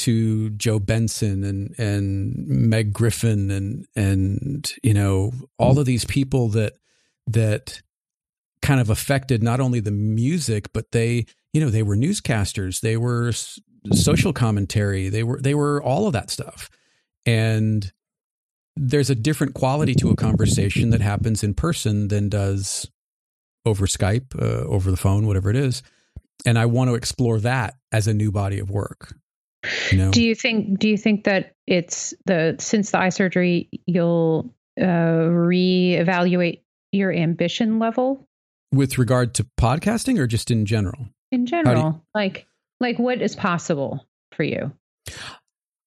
A: to Joe Benson and and Meg Griffin and and you know all of these people that that kind of affected not only the music but they you know they were newscasters they were social commentary they were they were all of that stuff and there's a different quality to a conversation that happens in person than does over Skype, uh, over the phone, whatever it is. And I want to explore that as a new body of work. You know,
B: Do you think? Do you think that it's the since the eye surgery, you'll uh, reevaluate your ambition level
A: with regard to podcasting or just in general?
B: in general? like, like what is possible for you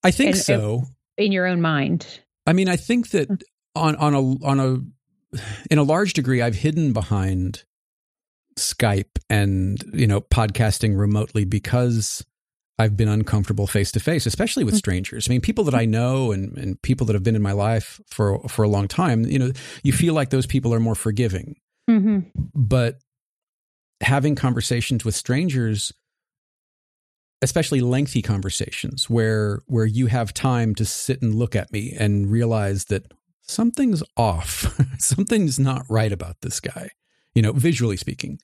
A: I think
B: if-
A: so.
B: in your own mind?
A: I mean, I think that
B: Mm.
A: on on a on a in a large degree, I've hidden behind Skype and you know podcasting remotely because I've been uncomfortable face to face, especially with
B: Mm.
A: strangers. I mean, people that I know and and people that have been in my life for for a long time. You know, you feel like those people are more forgiving,
B: Mm-hmm.
A: but having conversations with strangers especially lengthy conversations where where you have time to sit and look at me and realize that something's off something's not right about this guy you know visually speaking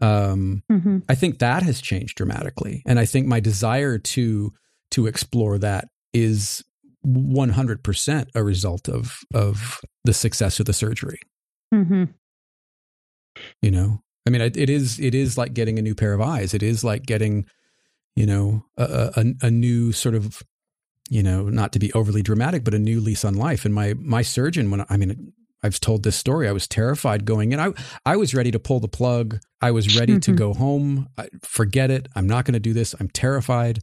A: um
B: Mm-hmm.
A: i think that has changed dramatically. And i think my desire to to explore that is 100% a result of of the success of the surgery.
B: Mm-hmm.
A: you know? I mean it, it is it is like getting a new pair of eyes. It is like getting you know a, a, a new sort of you know not to be overly dramatic but a new lease on life. And my my surgeon when i mean i've told this story i was terrified going in i i was ready to pull the plug i was ready to
B: Mhm.
A: go home I, forget it i'm not going to do this i'm terrified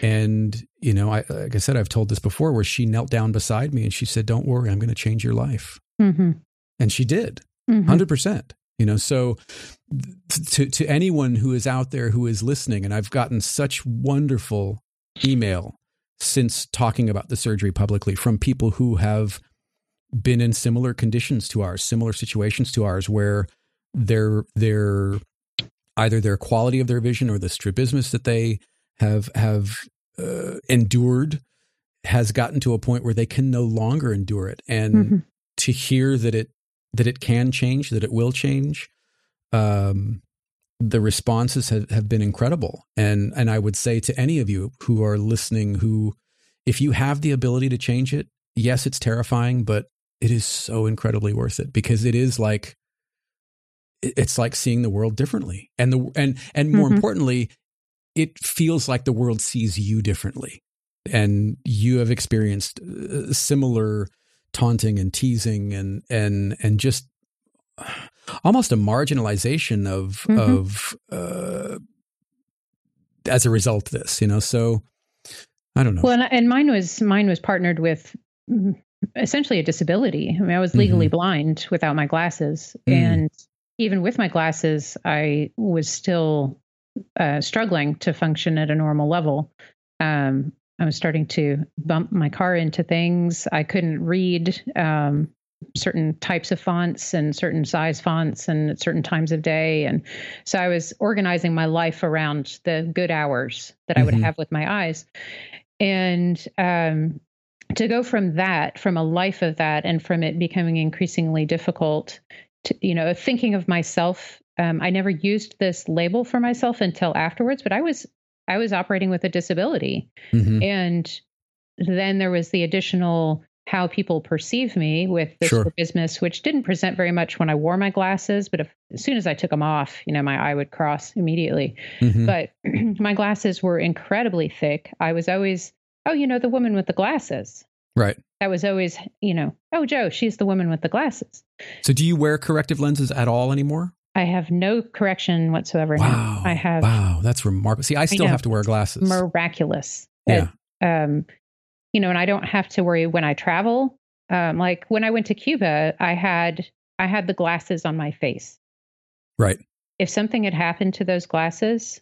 A: and you know i like i said i've told this before where she knelt down beside me and she said don't worry i'm going to change your life
B: Mm-hmm.
A: and she did
B: Mm-hmm.
A: hundred percent. You know, so to to anyone who is out there who is listening, and I've gotten such wonderful email since talking about the surgery publicly from people who have been in similar conditions to ours, similar situations to ours, where their their either their quality of their vision or the strabismus that they have have uh, endured has gotten to a point where they can no longer endure it, and
B: Mm-hmm.
A: to hear that it that it can change, that it will change. Um, the responses have, have been incredible, and and I would say to any of you who are listening, who if you have the ability to change it, yes, it's terrifying, but it is so incredibly worth it because it is like it's like seeing the world differently, and the and and more
B: Mhm.
A: importantly, it feels like the world sees you differently, and you have experienced uh, similar taunting and teasing and and and just almost a marginalization of
B: Mhm.
A: of uh, as a result of this, you know. So I don't know.
B: Well, and, and mine was mine was partnered with mm, essentially a disability. I mean, I was legally blind without my glasses,
A: Mm.
B: and even with my glasses, I was still uh, struggling to function at a normal level. Um, I was starting to bump my car into things. I couldn't read um, certain types of fonts and certain size fonts and at certain times of day. And so I was organizing my life around the good hours that I would
A: Mhm.
B: have with my eyes. And um, to go from that, from a life of that, and from it becoming increasingly difficult to, you know, thinking of myself. Um, I never used this label for myself until afterwards, but I was I was operating with a disability, mm-hmm. and then there was the additional how people perceive me with this sure. business, which didn't present very much when I wore my glasses, but if, as soon as I took them off, you know, my eye would cross immediately. Mm-hmm. But my glasses were incredibly thick. I was always oh, you know, the woman with the glasses.
A: Right.
B: That was always, you know, oh, Jo, she's the woman with the glasses.
A: So do you wear corrective lenses at all anymore?
B: I have no correction whatsoever.
A: Wow.
B: Now. I have.
A: Wow. That's remarkable. See, I still I have to wear glasses.
B: Miraculous.
A: Yeah.
B: um, you know, and I don't have to worry when I travel. Um, like when I went to Cuba, I had I had the glasses on my face.
A: Right.
B: If something had happened to those glasses,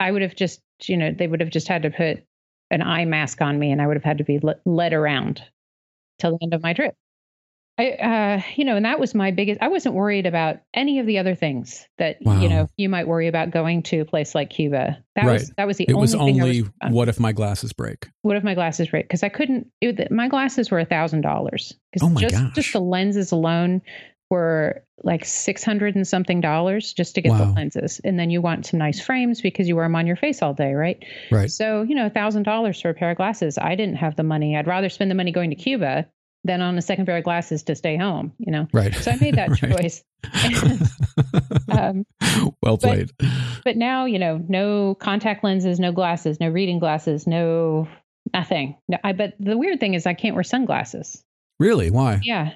B: I would have just, you know, they would have just had to put an eye mask on me and I would have had to be led around till the end of my trip. I, uh, you know, and that was my biggest. I wasn't worried about any of the other things that wow. you know you might worry about going to a place like Cuba. That right. was that was the
A: it
B: only
A: was only
B: was,
A: what if my glasses break?
B: What if my glasses break? Because I couldn't. It, my glasses were a thousand dollars.
A: Oh my
B: just,
A: gosh!
B: Just the lenses alone were like 600 and something dollars just to get wow. the lenses. And then you want some nice frames because you wear them on your face all day, right?
A: Right.
B: So, you know, $1,000 for a pair of glasses. I didn't have the money. I'd rather spend the money going to Cuba than on a second pair of glasses to stay home, you know?
A: Right.
B: So I made that choice.
A: um, well played.
B: But, but now, you know, no contact lenses, no glasses, no reading glasses, no nothing. No, I, but the weird thing is I can't wear sunglasses.
A: Really? Why?
B: Yeah.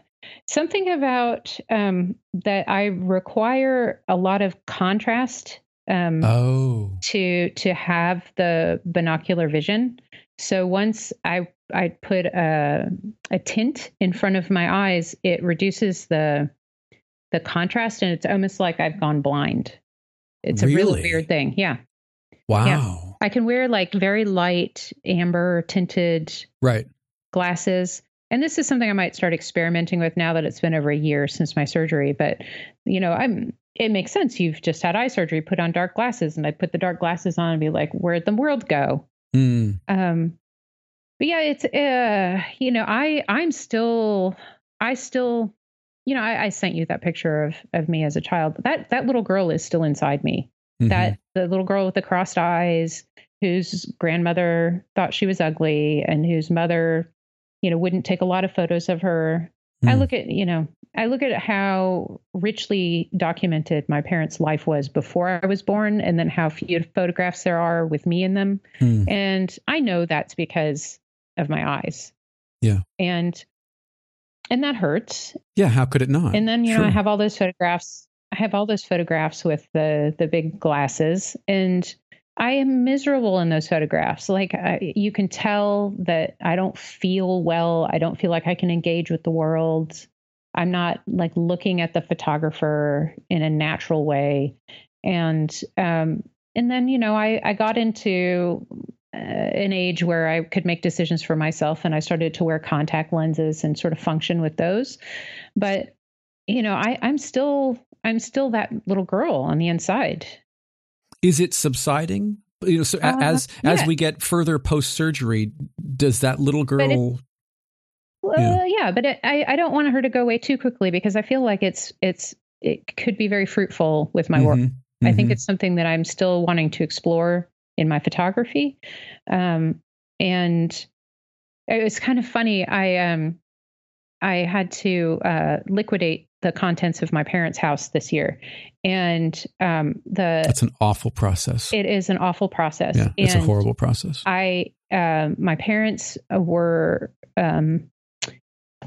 B: Something about um, that I require a lot of contrast um,
A: oh.
B: to to have the binocular vision. So once I I put a a tint in front of my eyes, it reduces the the contrast, and it's almost like I've gone blind. It's really? a really weird thing. Yeah.
A: Wow.
B: Yeah. I can wear like very light amber tinted
A: right
B: glasses and this is something I might start experimenting with now that it's been over a year since my surgery. But you know, I'm it makes sense. You've just had eye surgery, put on dark glasses, and I put the dark glasses on and be like, where'd the world go?
A: Mm.
B: Um, but yeah, it's uh, you know, I I'm still I still you know, I, I, sent you that picture of of me as a child. That that little girl is still inside me. Mm-hmm. That the little girl with the crossed eyes, whose grandmother thought she was ugly, and whose mother you know, wouldn't take a lot of photos of her. Mm. I hmm. look at, you know, I look at how richly documented my parents' life was before I was born and then how few photographs there are with me in them. Mm. And I know that's because of my eyes.
A: Yeah.
B: And and that hurts.
A: Yeah, how could it not?
B: And then, you sure. know, I have all those photographs. I have all those photographs with the the big glasses and I am miserable in those photographs. Like I, you can tell that I don't feel well. I don't feel like I can engage with the world. I'm not like looking at the photographer in a natural way. And um, and then you know I I got into uh, an age where I could make decisions for myself, and I started to wear contact lenses and sort of function with those. But you know I I'm still I'm still that little girl on the inside
A: is it subsiding? You know, so uh, as yeah. as we get further post surgery, does that little girl?
B: Uh, yeah. yeah, but it, I I don't want her to go away too quickly because I feel like it's it's it could be very fruitful with my mm-hmm. work. Mm-hmm. I think mm-hmm. it's something that I'm still wanting to explore in my photography, um, and it was kind of funny. I um I had to uh, liquidate the contents of my parents' house this year, and um, the
A: that's an awful process.
B: It is an awful process.
A: Yeah, it's and a horrible process.
B: I uh, my parents were um,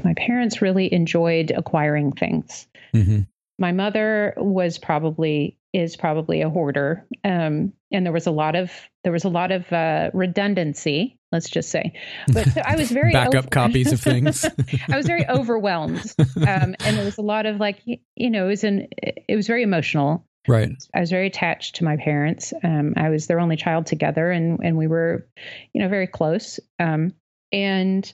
B: my parents really enjoyed acquiring things. Mm-hmm. My mother was probably is probably a hoarder, um, and there was a lot of there was a lot of uh, redundancy let's just say. But so I was very
A: backup over- copies of things.
B: I was very overwhelmed, um, and there was a lot of like you know it was an it was very emotional.
A: Right.
B: I was very attached to my parents. Um, I was their only child together, and and we were, you know, very close. Um, and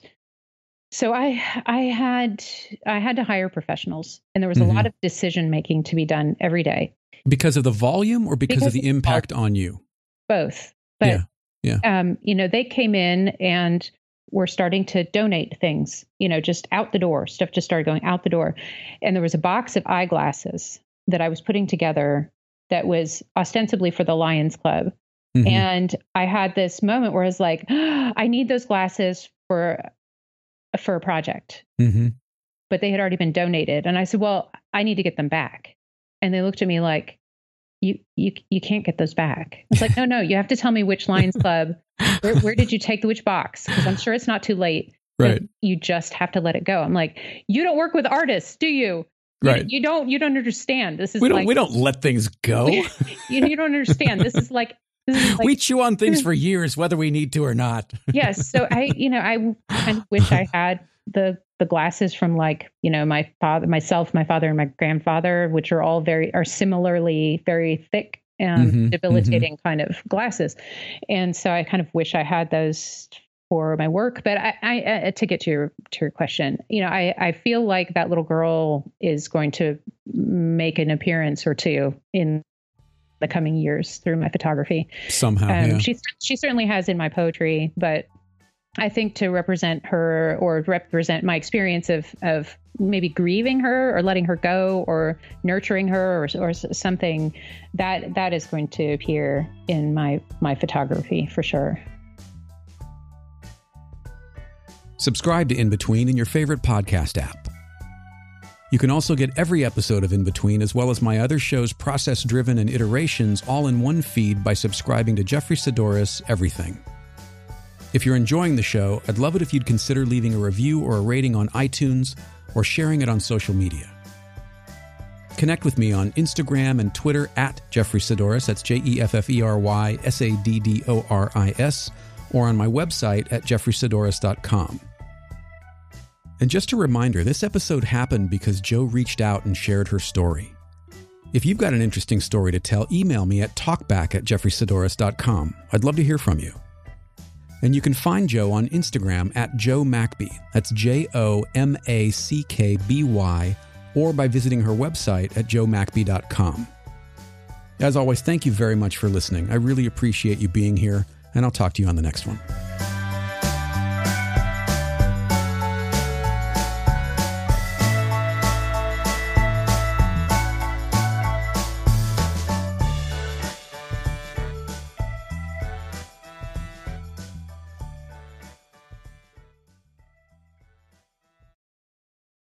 B: so I I had I had to hire professionals, and there was mm-hmm. a lot of decision making to be done every day.
A: Because of the volume, or because, because of the impact on you.
B: Both. But
A: yeah. Yeah.
B: Um, you know, they came in and were starting to donate things, you know, just out the door. Stuff just started going out the door. And there was a box of eyeglasses that I was putting together that was ostensibly for the Lions Club. Mm-hmm. And I had this moment where I was like, oh, I need those glasses for for a project. Mm-hmm. But they had already been donated. And I said, Well, I need to get them back. And they looked at me like, you you you can't get those back. It's like, no, no, you have to tell me which Lions Club. Where, where did you take the which box? Because I'm sure it's not too late.
A: Right.
B: You just have to let it go. I'm like, you don't work with artists, do you?
A: Right.
B: You, you don't. You don't understand. This is
A: we don't.
B: Like,
A: we don't let things go.
B: you, you don't understand. This is like like,
A: we chew on things for years, whether we need to or not.
B: yes. So I, you know, I kind of wish I had the the glasses from like you know my father, myself, my father, and my grandfather, which are all very are similarly very thick and mm-hmm, debilitating mm-hmm. kind of glasses. And so I kind of wish I had those for my work. But I, I uh, to get to your to your question, you know, I I feel like that little girl is going to make an appearance or two in the coming years through my photography.
A: Somehow, um, yeah.
B: she she certainly has in my poetry, but I think to represent her or represent my experience of of maybe grieving her or letting her go or nurturing her or, or something that that is going to appear in my my photography for sure.
A: Subscribe to In Between in your favorite podcast app. You can also get every episode of In Between, as well as my other shows, Process Driven and Iterations, all in one feed by subscribing to Jeffery Saddoris Everything. If you're enjoying the show, I'd love it if you'd consider leaving a review or a rating on iTunes or sharing it on social media. Connect with me on Instagram and Twitter at Jeffery Saddoris, that's J E F F E R Y S A D D O R I S, or on my website at jefferysaddoris.com. And just a reminder this episode happened because Jo reached out and shared her story. If you've got an interesting story to tell, email me at talkback at jefferysaddoris.com. I'd love to hear from you. And you can find Jo on Instagram at Jo Mackby. That's J O M A C K B Y, or by visiting her website at jomackby.com. As always, thank you very much for listening. I really appreciate you being here, and I'll talk to you on the next one.